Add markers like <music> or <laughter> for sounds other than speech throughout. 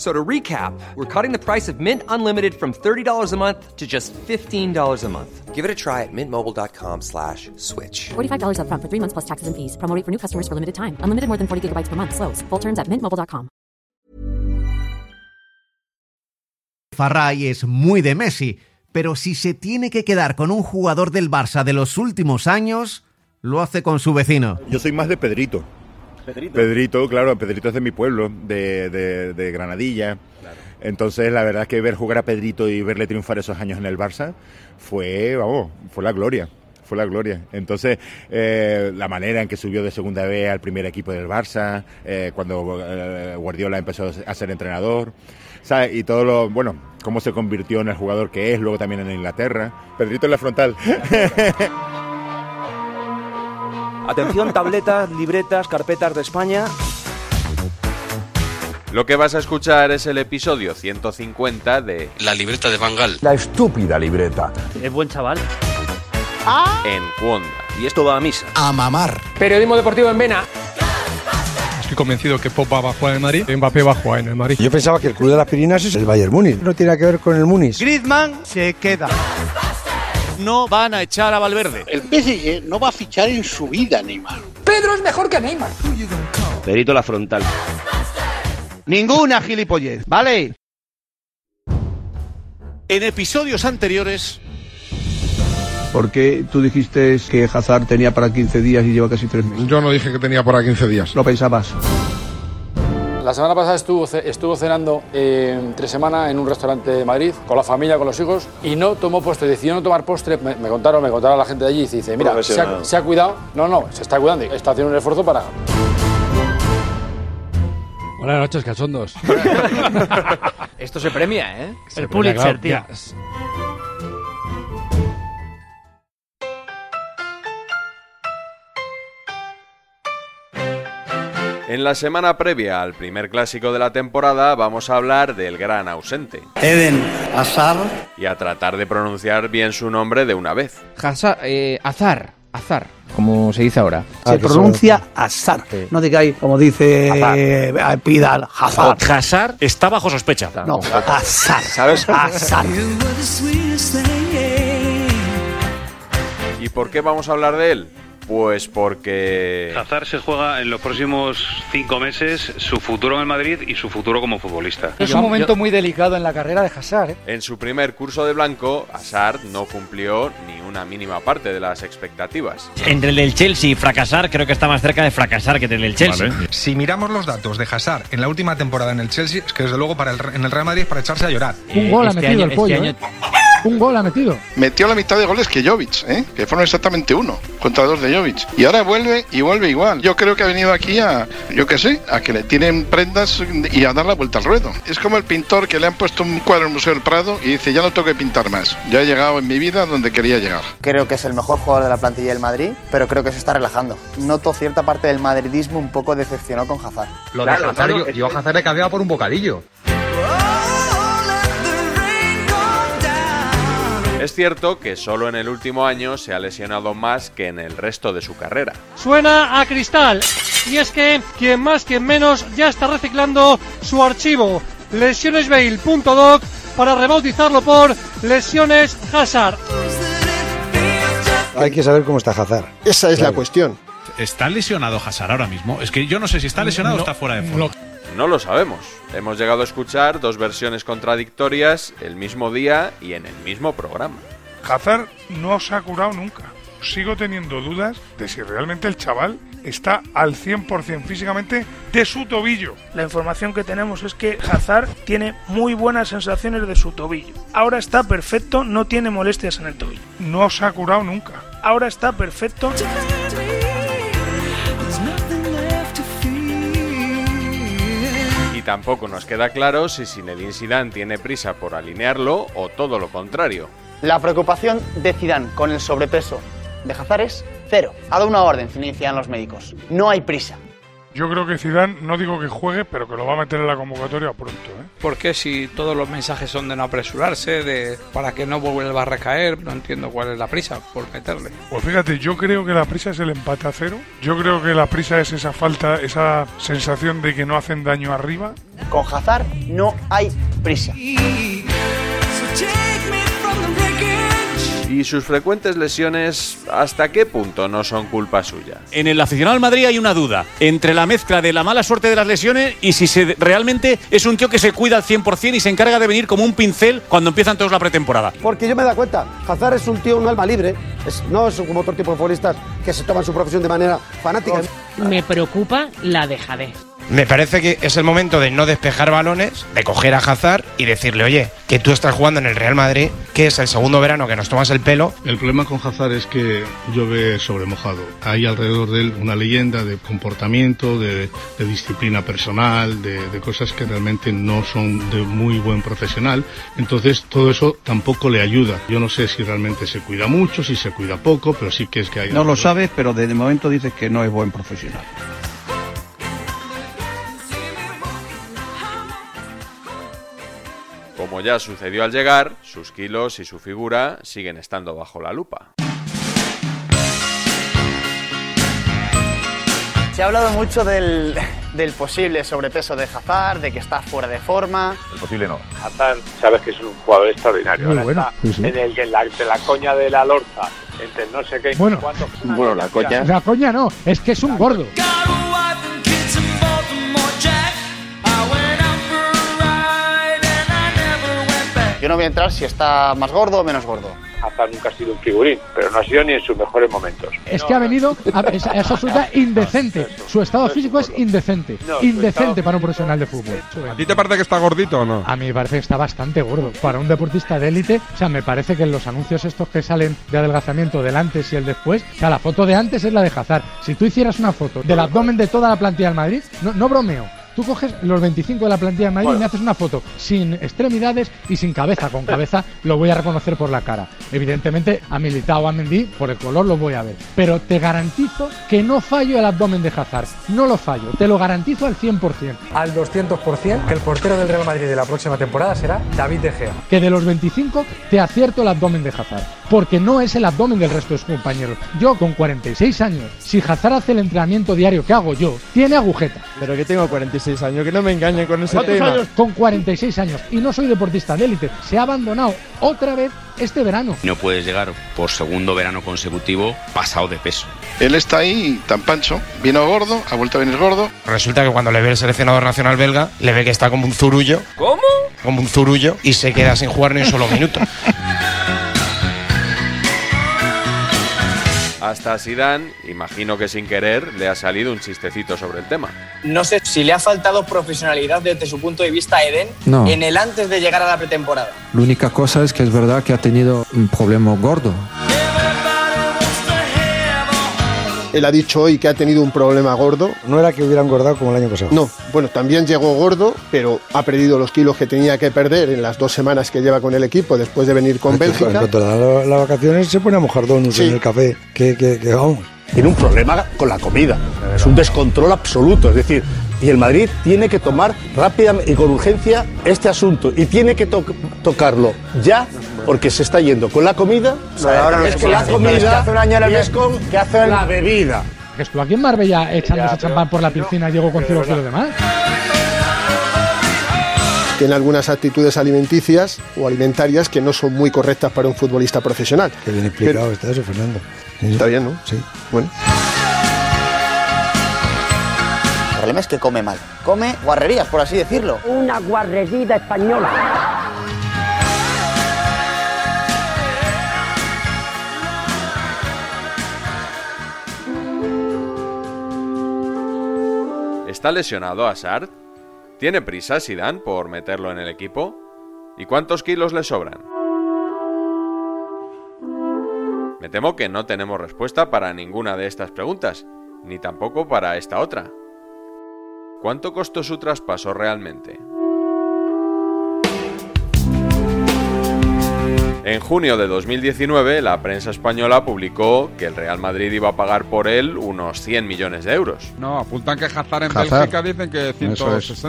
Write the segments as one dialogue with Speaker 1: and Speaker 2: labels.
Speaker 1: So to recap, we're cutting the price of Mint Unlimited from $30 a month to just $15 a month. Give it a try at mintmobile.com slash switch.
Speaker 2: $45 upfront for three months plus taxes and fees. Promo rate for new customers for limited time. Unlimited more than 40 gigabytes per month. Slows. Full terms at mintmobile.com.
Speaker 3: Farray es muy de Messi, pero si se tiene que quedar con un jugador del Barça de los últimos años, lo hace con su vecino.
Speaker 4: Yo soy más de Pedrito.
Speaker 5: Pedrito.
Speaker 4: Pedrito, claro, Pedrito es de mi pueblo, de, de- de Granadilla. Entonces, la verdad es que ver jugar a Pedrito y verle triunfar esos años en el Barça fue, vamos, fue la gloria. Fue la gloria. Entonces, eh, la manera en que subió de segunda B al primer equipo del Barça, eh, cuando eh, Guardiola empezó a ser entrenador, ¿sabes? Y todo lo, bueno, cómo se convirtió en el jugador que es, luego también en Inglaterra. Pedrito en la frontal. <laughs>
Speaker 5: Atención, tabletas, libretas, carpetas de España.
Speaker 6: Lo que vas a escuchar es el episodio 150 de
Speaker 7: La libreta de Bangal.
Speaker 8: La estúpida libreta.
Speaker 5: Es buen chaval.
Speaker 6: En Cuonda.
Speaker 5: Y esto va a misa.
Speaker 8: A mamar.
Speaker 9: Periodismo deportivo en Vena.
Speaker 10: Estoy convencido que Pogba va a jugar en el Madrid, Mbappé va a jugar en el Madrid.
Speaker 8: Yo pensaba que el club de las Pirinas es el Bayern Múnich. No tiene que ver con el Múnich.
Speaker 11: Griezmann se queda. No van a echar a Valverde.
Speaker 12: El PSG no va a fichar en su vida, Neymar.
Speaker 9: Pedro es mejor que Neymar.
Speaker 5: Pedrito la frontal.
Speaker 11: Ninguna gilipollez, ¿vale? En episodios anteriores,
Speaker 8: Porque tú dijiste que Hazard tenía para 15 días y lleva casi 3 meses.
Speaker 10: Yo no dije que tenía para 15 días.
Speaker 8: Lo pensabas.
Speaker 9: La semana pasada estuvo, estuvo cenando eh, entre semana en un restaurante de Madrid con la familia, con los hijos y no tomó postre. Decidió no tomar postre. Me, me contaron, me contaron la gente de allí y dice, mira, se ha,
Speaker 5: Profesional.
Speaker 9: se ha cuidado. No, no, se está cuidando. y Está haciendo un esfuerzo para. Buenas noches, cachondos.
Speaker 11: esto se premia, ¿eh?
Speaker 9: El Pulitzer, tío.
Speaker 6: En la semana previa al primer clásico de la temporada vamos a hablar del gran ausente
Speaker 12: Eden Hazard.
Speaker 6: y a tratar de pronunciar bien su nombre de una vez.
Speaker 9: azar, azar, como se dice ahora.
Speaker 8: Se pronuncia Hazard. No digáis, como dice eh, Pidal, Hazard.
Speaker 11: Hazard está bajo sospecha.
Speaker 8: No, Hazard.
Speaker 5: ¿Sabes?
Speaker 8: Hazard.
Speaker 6: ¿Y por qué vamos a hablar de él? Pues porque
Speaker 7: Hazard se juega en los próximos cinco meses su futuro en el Madrid y su futuro como futbolista.
Speaker 9: Es un momento muy delicado en la carrera de Hazard.
Speaker 6: en su primer curso de blanco, Hazard no cumplió ni una mínima parte de las expectativas.
Speaker 11: Entre el del Chelsea y fracasar, creo que está más cerca de fracasar que entre el Chelsea.
Speaker 10: Si miramos los datos de Hazard en la última temporada en el Chelsea, es que desde luego para el, en el Real Madrid es para echarse a llorar.
Speaker 9: Un gol ha metido el pollo. Un gol ha metido.
Speaker 12: Metió la mitad de goles que Jovic, ¿eh? que fueron exactamente uno contra dos de Jovic. Y ahora vuelve y vuelve igual. Yo creo que ha venido aquí a, yo qué sé, a que le tienen prendas y a dar la vuelta al ruedo. Es como el pintor que le han puesto un cuadro en el Museo del Prado y dice, ya no tengo que pintar más. Ya he llegado en mi vida donde quería llegar.
Speaker 13: Creo que es el mejor jugador de la plantilla del Madrid, pero creo que se está relajando. Noto cierta parte del madridismo un poco decepcionado con Hazard.
Speaker 10: Lo de Hazard, yo, yo a Hazard le cambiaba por un bocadillo.
Speaker 6: Es cierto que solo en el último año se ha lesionado más que en el resto de su carrera.
Speaker 9: Suena a cristal. Y es que quien más, quien menos, ya está reciclando su archivo. Lesionesbail.doc para rebautizarlo por Lesiones Hazard.
Speaker 8: Hay que saber cómo está Hazard.
Speaker 12: Esa es la cuestión.
Speaker 10: ¿Está lesionado Hazard ahora mismo? Es que yo no sé si está lesionado o está fuera de forma.
Speaker 6: No lo sabemos. Hemos llegado a escuchar dos versiones contradictorias el mismo día y en el mismo programa.
Speaker 14: Hazard no se ha curado nunca. Sigo teniendo dudas de si realmente el chaval está al 100% físicamente de su tobillo.
Speaker 15: La información que tenemos es que Hazard tiene muy buenas sensaciones de su tobillo. Ahora está perfecto, no tiene molestias en el tobillo.
Speaker 14: No se ha curado nunca.
Speaker 15: Ahora está perfecto.
Speaker 6: Tampoco nos queda claro si Zinedine Zidane tiene prisa por alinearlo o todo lo contrario.
Speaker 13: La preocupación de Zidane con el sobrepeso de Hazard es cero. Ha dado una orden, inician los médicos. No hay prisa.
Speaker 14: Yo creo que Zidane, no digo que juegue, pero que lo va a meter en la convocatoria pronto. ¿eh?
Speaker 16: ¿Por qué si todos los mensajes son de no apresurarse, de para que no vuelva a recaer? No entiendo cuál es la prisa por meterle.
Speaker 14: Pues fíjate, yo creo que la prisa es el empate a cero. Yo creo que la prisa es esa falta, esa sensación de que no hacen daño arriba.
Speaker 13: Con Hazard no hay prisa.
Speaker 6: Y sus frecuentes lesiones, ¿hasta qué punto no son culpa suya?
Speaker 11: En el aficionado al Madrid hay una duda entre la mezcla de la mala suerte de las lesiones y si se, realmente es un tío que se cuida al 100% y se encarga de venir como un pincel cuando empiezan todos la pretemporada.
Speaker 17: Porque yo me da cuenta, Hazard es un tío, un alma libre, es, no es como otro tipo de futbolistas que se toman su profesión de manera fanática.
Speaker 18: Me preocupa la dejadez.
Speaker 19: Me parece que es el momento de no despejar balones, de coger a Hazard y decirle, oye, que tú estás jugando en el Real Madrid, que es el segundo verano que nos tomas el pelo.
Speaker 8: El problema con Hazard es que llueve sobre mojado. Hay alrededor de él una leyenda de comportamiento, de, de disciplina personal, de, de, cosas que realmente no son de muy buen profesional. Entonces todo eso tampoco le ayuda. Yo no sé si realmente se cuida mucho, si se cuida poco, pero sí que es que hay...
Speaker 20: No lo sabes, pero desde el momento dices que no es buen profesional.
Speaker 6: Como ya sucedió al llegar, sus kilos y su figura siguen estando bajo la lupa.
Speaker 13: Se ha hablado mucho del, del, posible sobrepeso de Hazard, de que está fuera de forma.
Speaker 21: El posible no.
Speaker 22: Hazard, sabes que es un jugador extraordinario.
Speaker 21: Muy bueno.
Speaker 22: Sí, sí. En el que la, la, coña de la lorza, entre no sé qué.
Speaker 21: Bueno,
Speaker 22: cuánto,
Speaker 21: bueno la coña.
Speaker 23: La coña no, es que es un gordo.
Speaker 13: Yo no voy a entrar si está más gordo o menos gordo.
Speaker 22: Hazard nunca ha sido un figurín, pero no ha sido ni en sus mejores momentos.
Speaker 23: Es que ha venido, a, es, es absoluta indecente. Su estado físico es indecente. Indecente para un profesional de fútbol.
Speaker 24: ¿A ti te parece que está gordito o no?
Speaker 23: A mí me parece que está bastante gordo. Para un deportista de élite, o sea, me parece que en los anuncios estos que salen de adelgazamiento del antes y el después, o sea, la foto de antes es la de Hazard. Si tú hicieras una foto del abdomen de toda la plantilla del Madrid, no, no bromeo. Tú coges los 25 de la plantilla de Madrid bueno. y me haces una foto sin extremidades y sin cabeza. Con cabeza <laughs> lo voy a reconocer por la cara. Evidentemente, a Militao o a Mendy, por el color lo voy a ver. Pero te garantizo que no fallo el abdomen de Hazard. No lo fallo. Te lo garantizo al 100%.
Speaker 25: Al 200% que el portero del Real Madrid de la próxima temporada será David De Gea.
Speaker 23: Que de los 25 te acierto el abdomen de Hazard. Porque no es el abdomen del resto de sus compañeros. Yo, con 46 años, si Hazard hace el entrenamiento diario que hago yo, tiene agujeta.
Speaker 26: Pero que tengo 46 años, que no me engañen con ese tema.
Speaker 23: Años? Con 46 años y no soy deportista de élite. Se ha abandonado otra vez este verano.
Speaker 27: No puedes llegar por segundo verano consecutivo pasado de peso.
Speaker 12: Él está ahí tan pancho, vino gordo, ha vuelto a venir gordo.
Speaker 19: Resulta que cuando le ve el seleccionador nacional belga, le ve que está como un zurullo.
Speaker 6: ¿Cómo?
Speaker 19: Como un zurullo y se queda sin jugar ni un solo minuto. <laughs>
Speaker 6: Hasta Zidane, imagino que sin querer, le ha salido un chistecito sobre el tema.
Speaker 13: No sé si le ha faltado profesionalidad desde su punto de vista a Eden
Speaker 28: no.
Speaker 13: en el antes de llegar a la pretemporada.
Speaker 28: La única cosa es que es verdad que ha tenido un problema gordo.
Speaker 17: Él ha dicho hoy que ha tenido un problema gordo.
Speaker 20: No era que hubiera engordado como el año pasado.
Speaker 17: No, bueno, también llegó gordo, pero ha perdido los kilos que tenía que perder en las dos semanas que lleva con el equipo después de venir con Bélgica.
Speaker 20: Cuando las la vacaciones se pone a mojar donuts sí. en el café. Que, que, que vamos.
Speaker 29: Tiene un problema con la comida. Es un descontrol absoluto. Es decir, y el Madrid tiene que tomar rápidamente y con urgencia este asunto y tiene que to tocarlo ya porque se está yendo con la comida.
Speaker 13: No, ahora
Speaker 29: es que la comida hace un año y es con
Speaker 13: que hace
Speaker 29: la bebida.
Speaker 23: Que estuvo aquí en Marbella echándose champán por la piscina y llegó con 5 kilos de más.
Speaker 17: Tiene algunas actitudes alimenticias o alimentarias que no son muy correctas para un futbolista profesional.
Speaker 20: Qué bien explicado Pero, está eso, Fernando.
Speaker 17: Está bien, ¿no?
Speaker 20: Sí.
Speaker 17: Bueno
Speaker 13: problema es que come mal. Come guarrerías, por así decirlo.
Speaker 18: Una guarrerida española.
Speaker 6: ¿Está lesionado Hazard? ¿Tiene prisa Zidane por meterlo en el equipo? ¿Y cuántos kilos le sobran? Me temo que no tenemos respuesta para ninguna de estas preguntas, ni tampoco para esta otra. ¿Cuánto costó su traspaso realmente? En junio de 2019, la prensa española publicó que el Real Madrid iba a pagar por él unos 100 millones de euros.
Speaker 24: No, apuntan que Hazard en
Speaker 30: Hazard.
Speaker 24: Bélgica dicen que
Speaker 30: Eso es.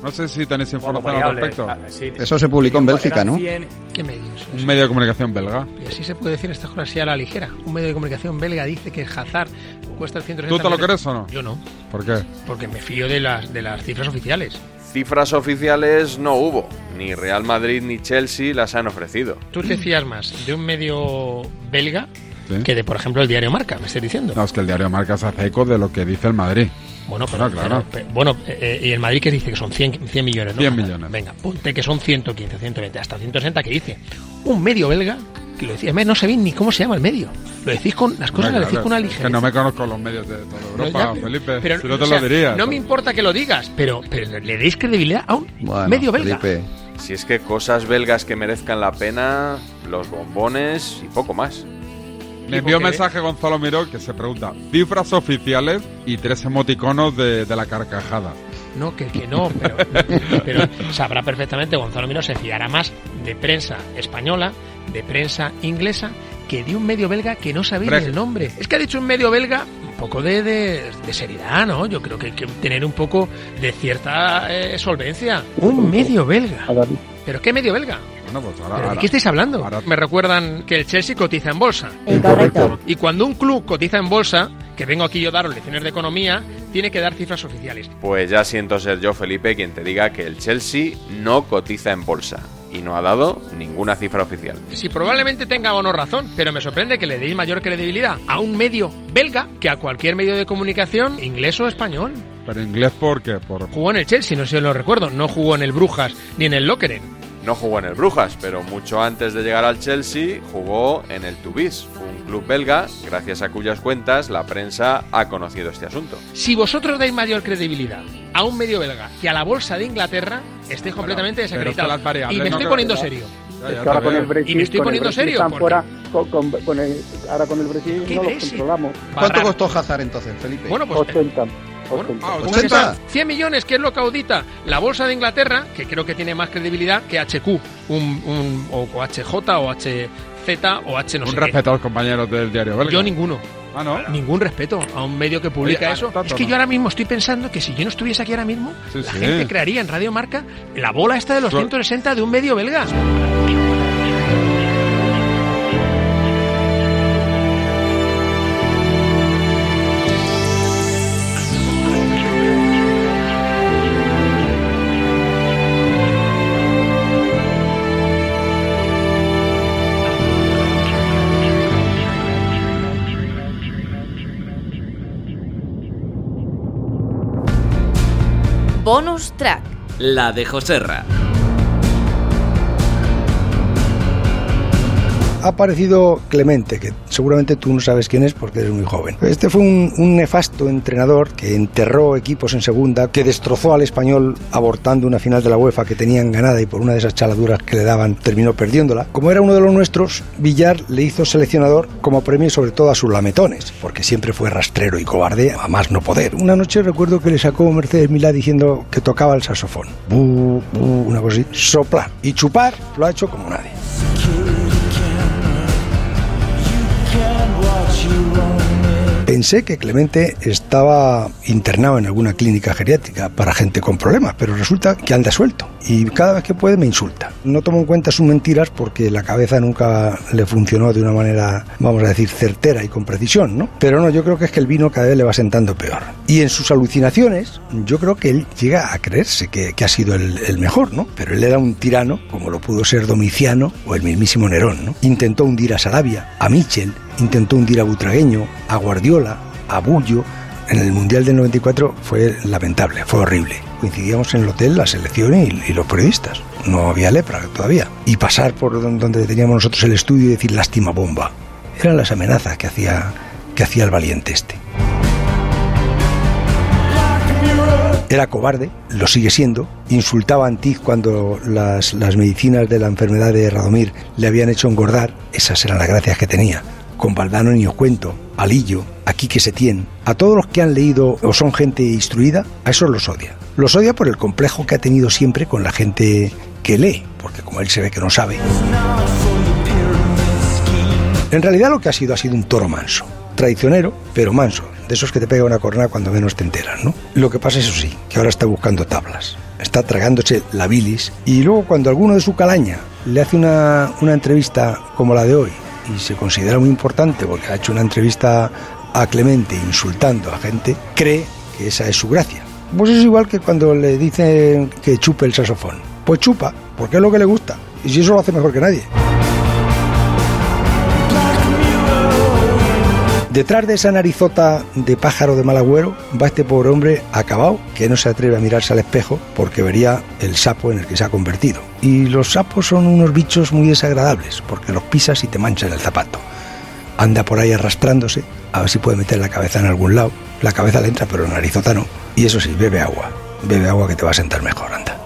Speaker 24: 160. No sé si tenéis información al respecto.
Speaker 31: Ah, sí.
Speaker 30: Eso se publicó en Bélgica, ¿no?
Speaker 31: ¿Qué medios?
Speaker 24: Un medio de comunicación belga.
Speaker 31: Y así se puede decir estas cosas así a la ligera. Un medio de comunicación belga dice que Hazard cuesta el 160
Speaker 24: ¿Tú te lo crees o no?
Speaker 31: Yo no,
Speaker 24: ¿Por qué?
Speaker 31: porque me fío de las, de las cifras oficiales.
Speaker 6: Cifras oficiales no hubo, ni Real Madrid ni Chelsea las han ofrecido.
Speaker 31: ¿Tú te fías más de un medio belga
Speaker 24: Sí.
Speaker 31: que de, por ejemplo, el diario Marca? ¿Me estás diciendo?
Speaker 24: No, es que el diario Marca se hace eco de lo que dice el Madrid.
Speaker 31: Bueno, pero,
Speaker 24: Claro, claro.
Speaker 31: pero- pero- bueno, eh, y el Madrid que dice que son 100, 100 millones, ¿no?
Speaker 24: 100 millones.
Speaker 31: Venga, ponte que son 115, 120, hasta 160 que dice. Un medio belga, que lo decía, no sabéis ni cómo se llama el medio. Lo decís con, las cosas
Speaker 24: Venga,
Speaker 31: las decís con una
Speaker 24: que
Speaker 31: ligereza.
Speaker 24: no me conozco los medios de toda
Speaker 31: No,
Speaker 24: Europa,
Speaker 31: ya,
Speaker 24: Felipe.
Speaker 31: pero,
Speaker 24: si no te
Speaker 31: o sea,
Speaker 24: lo diría.
Speaker 31: No me importa que lo digas, pero, pero le deis credibilidad a un
Speaker 30: Bueno,
Speaker 31: medio belga.
Speaker 30: Felipe,
Speaker 6: Si es que cosas belgas que merezcan la pena, los bombones y poco más.
Speaker 24: Me envió un mensaje Gonzalo Miró que se pregunta cifras oficiales y tres emoticonos de, de la carcajada.
Speaker 31: No, que, que no, pero, <laughs> pero sabrá perfectamente Gonzalo Miró se fiará más de prensa española, de prensa inglesa, que de un medio belga que no sabéis el nombre. Es que ha dicho un medio belga un poco de, de- de seriedad, ¿no? Yo creo que hay que tener un poco de cierta eh, solvencia. Un medio belga. ¿Pero qué medio belga?
Speaker 24: Bueno, pues ahora,
Speaker 31: ¿Pero de qué estáis hablando?
Speaker 24: ahora-
Speaker 31: Me recuerdan que el Chelsea cotiza en bolsa. Y cuando un club cotiza en bolsa, que vengo aquí yo a daros lecciones de economía, tiene que dar cifras oficiales.
Speaker 6: Pues ya siento ser yo, Felipe, quien te diga que el Chelsea no cotiza en bolsa y no ha dado ninguna cifra oficial.
Speaker 31: Si probablemente tenga o no razón, pero me sorprende que le deis mayor credibilidad a un medio belga que a cualquier medio de comunicación inglés o español.
Speaker 24: Pero inglés, ¿por qué? Por...
Speaker 31: Jugó en el Chelsea, no sé si lo recuerdo, no jugó en el Brujas ni en el Lokeren.
Speaker 6: No jugó en el Brujas, pero mucho antes de llegar al Chelsea jugó en el Tubis, un club belga, gracias a cuyas cuentas la prensa ha conocido este asunto.
Speaker 31: Si vosotros dais mayor credibilidad a un medio belga que a la bolsa de Inglaterra, estáis completamente
Speaker 24: que
Speaker 31: desacreditados. Y me
Speaker 24: no
Speaker 31: estoy poniendo serio.
Speaker 32: Es que ahora con el. Brexit,
Speaker 31: Y me estoy
Speaker 32: con el
Speaker 31: poniendo serio,
Speaker 32: están
Speaker 31: porque-
Speaker 32: fuera, con, con- con el- ahora con el Brexit
Speaker 31: ¿Qué
Speaker 32: no los controlamos.
Speaker 30: ¿Cuánto costó Hazard entonces, Felipe?
Speaker 31: Bueno, pues
Speaker 32: 80.
Speaker 24: Ah,
Speaker 32: 80.
Speaker 31: Pues
Speaker 30: 80.
Speaker 31: está, 100 millones, que es lo que audita la bolsa de Inglaterra, que creo que tiene más credibilidad que HQ, un, un- o, o HJ o HZ o H no
Speaker 24: un
Speaker 31: sé qué.
Speaker 24: respeto a los compañeros del diario belga.
Speaker 31: Yo ninguno.
Speaker 24: Ah, ¿no?
Speaker 31: Ningún respeto a un medio que publica
Speaker 24: Oye,
Speaker 31: eso.
Speaker 24: Tato,
Speaker 31: Es que yo ahora mismo estoy pensando que si yo no estuviese aquí ahora mismo,
Speaker 24: Sí,
Speaker 31: la
Speaker 24: sí.
Speaker 31: gente crearía en Radio Marca la bola esta de los
Speaker 24: Su-
Speaker 31: 160 de un medio belga.
Speaker 33: La de Joserra.
Speaker 20: Ha aparecido Clemente, que seguramente tú no sabes quién es porque eres muy joven. Este fue un, nefasto entrenador que enterró equipos en segunda, que destrozó al español abortando una final de la UEFA que tenían ganada y por una de esas chaladuras que le daban terminó perdiéndola. Como era uno de los nuestros, Villar le hizo seleccionador como premio sobre todo a sus lametones, porque siempre fue rastrero y cobarde a más no poder. Una noche recuerdo que le sacó Mercedes Milá diciendo que tocaba el saxofón. Bu, bu, una cosa así. Soplar y chupar lo ha hecho como nadie. Pensé que Clemente estaba internado en alguna clínica geriátrica para gente con problemas, pero resulta que anda suelto y cada vez que puede me insulta. No tomo en cuenta sus mentiras porque la cabeza nunca le funcionó de una manera, vamos a decir, certera y con precisión, ¿no? Pero no, yo creo que es que el vino cada vez le va sentando peor. Y en sus alucinaciones, yo creo que él llega a creerse que, que ha sido el, el mejor, ¿no? Pero él era un tirano, como lo pudo ser Domiciano o el mismísimo Nerón, ¿no? Intentó hundir a Sarabia, a Michel, intentó hundir a Butragueño, a Guardiola, a Bullo. En el Mundial del 94 fue lamentable, fue horrible. Coincidíamos en el hotel, la selección y, los periodistas. No había lepra todavía. Y pasar por don- donde teníamos nosotros el estudio y decir lástima bomba. Eran las amenazas que hacía, que hacía el valiente este. Era cobarde, lo sigue siendo, insultaba a Antiz cuando las, las medicinas de la enfermedad de Radomir le habían hecho engordar, esas eran las gracias que tenía. Con Valdano ni os cuento, a Lillo, a Quique Setién, a todos los que han leído o son gente instruida, a esos los odia. Los odia por el complejo que ha tenido siempre con la gente que lee, porque como él se ve que no sabe. En realidad lo que ha sido ha sido un toro manso, traicionero, pero manso, de esos que te pega una corona cuando menos te enteras, ¿no? Lo que pasa, eso sí, que ahora está buscando tablas, está tragándose la bilis y luego cuando alguno de su calaña le hace una, una entrevista como la de hoy y se considera muy importante porque ha hecho una entrevista a Clemente insultando a gente, cree que esa es su gracia. Pues es igual que cuando le dicen que chupe el saxofón. Pues chupa, porque es lo que le gusta. Y si eso lo hace mejor que nadie. Detrás de esa narizota de pájaro de mal agüero va este pobre hombre acabado que no se atreve a mirarse al espejo porque vería el sapo en el que se ha convertido. Y los sapos son unos bichos muy desagradables porque los pisas y te manchan el zapato. Anda por ahí arrastrándose a ver si puede meter la cabeza en algún lado. La cabeza le entra pero la narizota no. Y eso sí, bebe agua. Bebe agua que te va a sentar mejor, anda.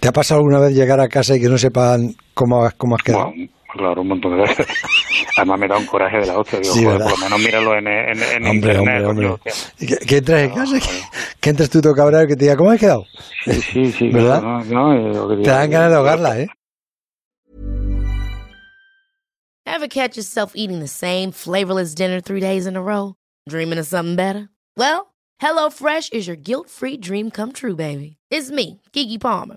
Speaker 20: ¿Te ha pasado alguna vez llegar a casa y que no sepan cómo, has- cómo has quedado?
Speaker 34: Bueno, claro, un montón de veces. <laughs> Además me da un coraje de la hostia. Digo,
Speaker 20: Sí,
Speaker 34: joder,
Speaker 20: ¿verdad?
Speaker 34: por lo menos míralo en, en, en
Speaker 20: Hombre,
Speaker 34: internet.
Speaker 20: hombre, hombre. que entres en casa, que entres tú y que te diga, ¿cómo has quedado?
Speaker 34: Sí, sí, sí.
Speaker 20: ¿Verdad?
Speaker 34: No, no, eh,
Speaker 20: Te dan ganas de ahogarla, ¿eh?
Speaker 33: Ever catch yourself eating the same flavorless dinner three days in a row? Dreaming of something better? Well, HelloFresh is your guilt-free dream come true, baby. It's me, Kiki Palmer.